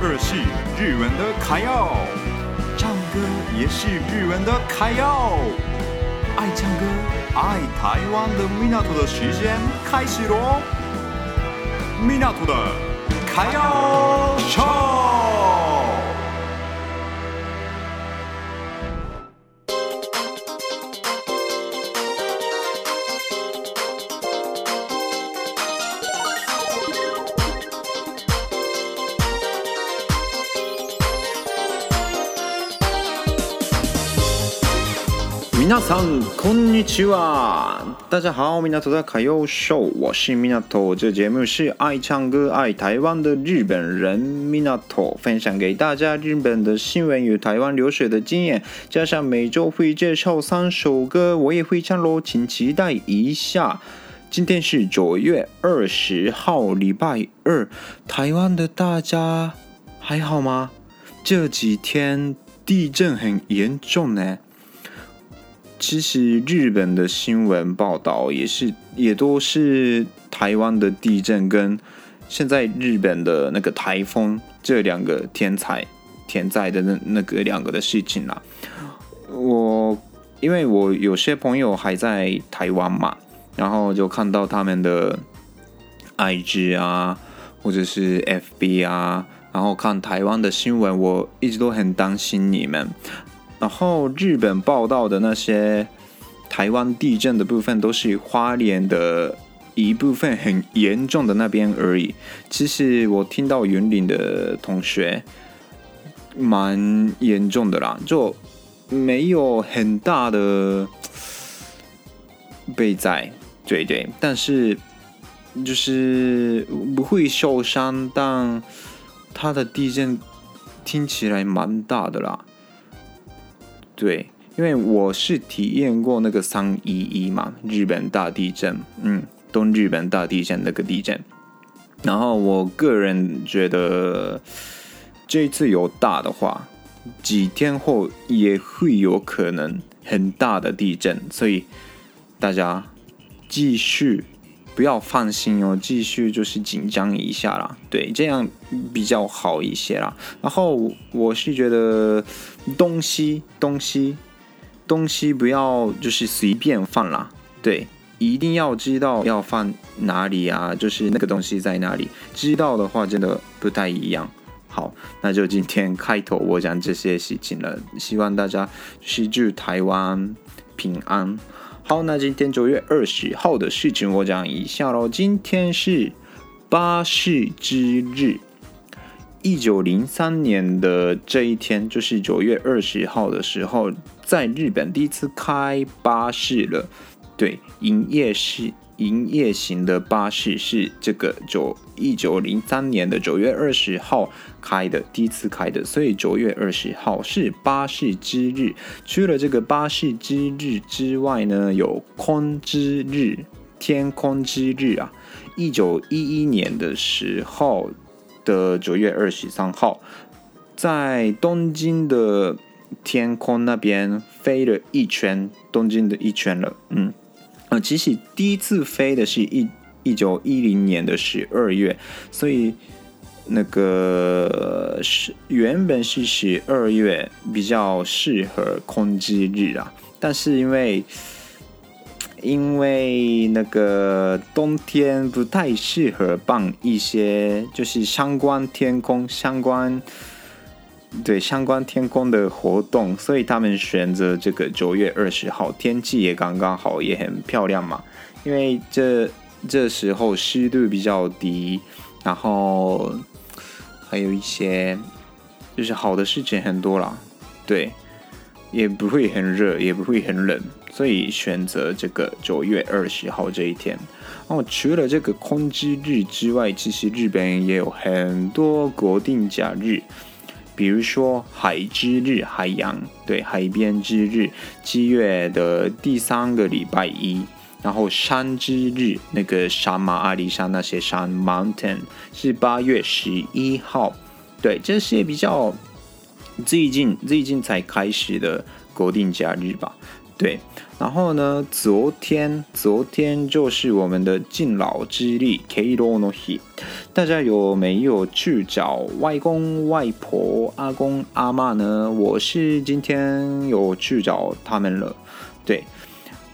二是日文的卡要，唱歌也是日文的卡要。爱唱歌、爱台湾的米纳托的时间开始喽！米纳托的卡要唱。皆さんこんにちは。大家好，米纳托的卡要秀，我是米纳托。这节目是爱唱歌、爱台湾的日本人米纳托，分享给大家日本的新闻与台湾留学的经验，加上每周会介绍三首歌，我也会唱喽，请期待一下。今天是九月二十号，礼拜二。台湾的大家还好吗？这几天地震很严重呢。 其实日本的新闻报道也是，也都是台湾的地震跟现在日本的那个台风这两个天灾天灾的那那个两个的事情啦。我因为我有些朋友还在台湾嘛，然后就看到他们的 IG 啊，或者是 FB 啊，然后看台湾的新闻，我一直都很担心你们。然后日本报道的那些台湾地震的部分，都是花莲的一部分很严重的那边而已。其实我听到云林的同学蛮严重的啦，就没有很大的被灾，对对，但是就是不会受伤，但它的地震听起来蛮大的啦。对，因为我是体验过那个三一一嘛，日本大地震，嗯，东日本大地震那个地震。然后我个人觉得，这次有大的话，几天后也会有可能很大的地震，所以大家继续不要放心哦，继续就是紧张一下啦，对，这样比较好一些啦。然后我是觉得。东西东西东西不要就是随便放啦，对，一定要知道要放哪里啊，就是那个东西在哪里，知道的话真的不太一样。好，那就今天开头我讲这些事情了，希望大家是祝台湾平安。好，那今天九月二十号的事情我讲一下喽，今天是巴士之日。一九零三年的这一天，就是九月二十号的时候，在日本第一次开巴士了。对，营业是营业型的巴士是这个九一九零三年的九月二十号开的，第一次开的，所以九月二十号是巴士之日。除了这个巴士之日之外呢，有空之日，天空之日啊。一九一一年的时候。的九月二十三号，在东京的天空那边飞了一圈，东京的一圈了。嗯，呃，其实第一次飞的是一一九一零年的十二月，所以那个是原本是十二月比较适合空之日啊，但是因为。因为那个冬天不太适合办一些就是相关天空相关对相关天空的活动，所以他们选择这个九月二十号，天气也刚刚好，也很漂亮嘛。因为这这时候湿度比较低，然后还有一些就是好的事情很多啦，对，也不会很热，也不会很冷。所以选择这个九月二十号这一天。哦，除了这个空之日之外，其实日本也有很多国定假日，比如说海之日，海洋，对，海边之日，七月的第三个礼拜一。然后山之日，那个山马，阿里山那些山，mountain 是八月十一号。对，这些比较最近最近才开始的国定假日吧。对，然后呢，昨天昨天就是我们的敬老之日敬老の日，大家有没有去找外公外婆、阿公阿妈呢？我是今天有去找他们了，对。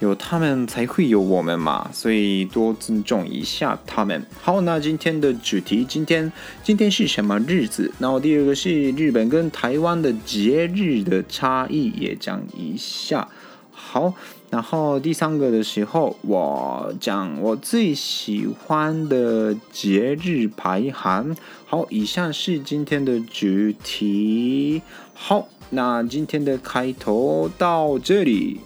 有他们才会有我们嘛，所以多尊重一下他们。好，那今天的主题，今天今天是什么日子？然后第二个是日本跟台湾的节日的差异，也讲一下。好，然后第三个的时候，我讲我最喜欢的节日排行。好，以上是今天的主题。好，那今天的开头到这里。